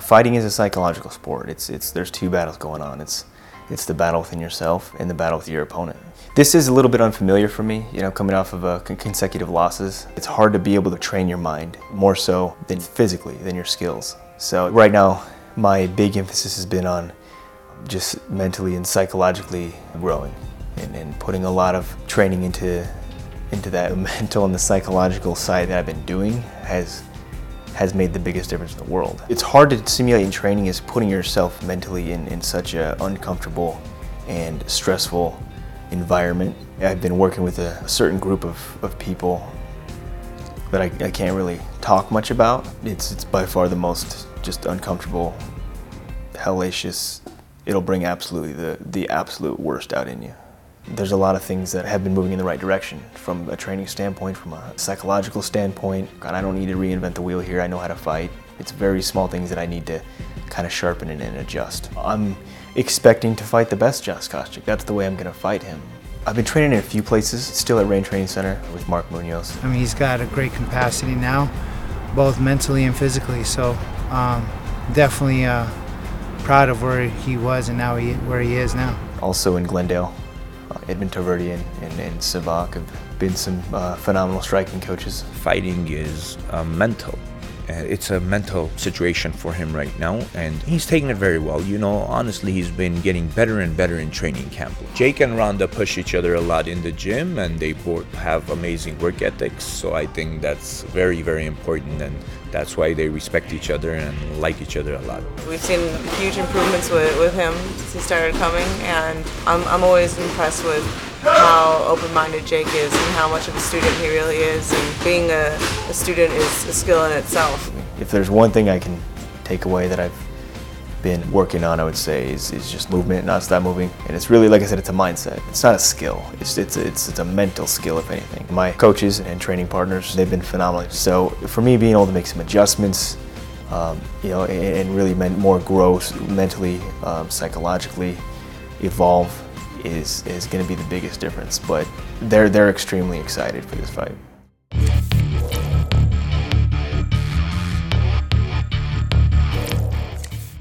Fighting is a psychological sport. It's, it's, there's two battles going on. It's, it's the battle within yourself and the battle with your opponent. This is a little bit unfamiliar for me, you know, coming off of uh, consecutive losses. It's hard to be able to train your mind more so than physically, than your skills. So right now, my big emphasis has been on just mentally and psychologically growing and, and putting a lot of training into into that mental and the psychological side that I've been doing has has made the biggest difference in the world. It's hard to simulate in training is putting yourself mentally in, in such an uncomfortable and stressful environment. I've been working with a, certain group of, of people that I, I can't really talk much about. It's, it's by far the most just uncomfortable, hellacious, it'll bring absolutely the, the absolute worst out in you. There's a lot of things that have been moving in the right direction from a training standpoint, from a psychological standpoint. God, I don't need to reinvent the wheel here. I know how to fight. It's very small things that I need to kind of sharpen and, and adjust. I'm expecting to fight the best Josh Koscheck. That's the way I'm going to fight him. I've been training in a few places, still at Reign Training Center with Mark Munoz. I mean, he's got a great capacity now, both mentally and physically. So um, definitely uh, proud of where he was and now he, where he is now. Also in Glendale, uh, Edmond and, and Savak have been some uh, phenomenal striking coaches. Fighting is uh, mental. It's a mental situation for him right now, and he's taking it very well. You know, honestly, he's been getting better and better in training camp. Jake and Ronda push each other a lot in the gym, and they both have amazing work ethics. So I think that's very, very important, and that's why they respect each other and like each other a lot. We've seen huge improvements with, with him since he started coming, and I'm, I'm always impressed with how open-minded Jake is and how much of a student he really is. And being a, a student is a skill in itself. If there's one thing I can take away that I've been working on, I would say, is, is just movement, not stop moving. And it's really, like I said, it's a mindset. It's not a skill. It's, it's, it's, it's a mental skill, if anything. My coaches and training partners, they've been phenomenal. So for me, being able to make some adjustments, um, you know, and, and really more growth mentally, um, psychologically, evolve is, is going to be the biggest difference. But they're, they're extremely excited for this fight.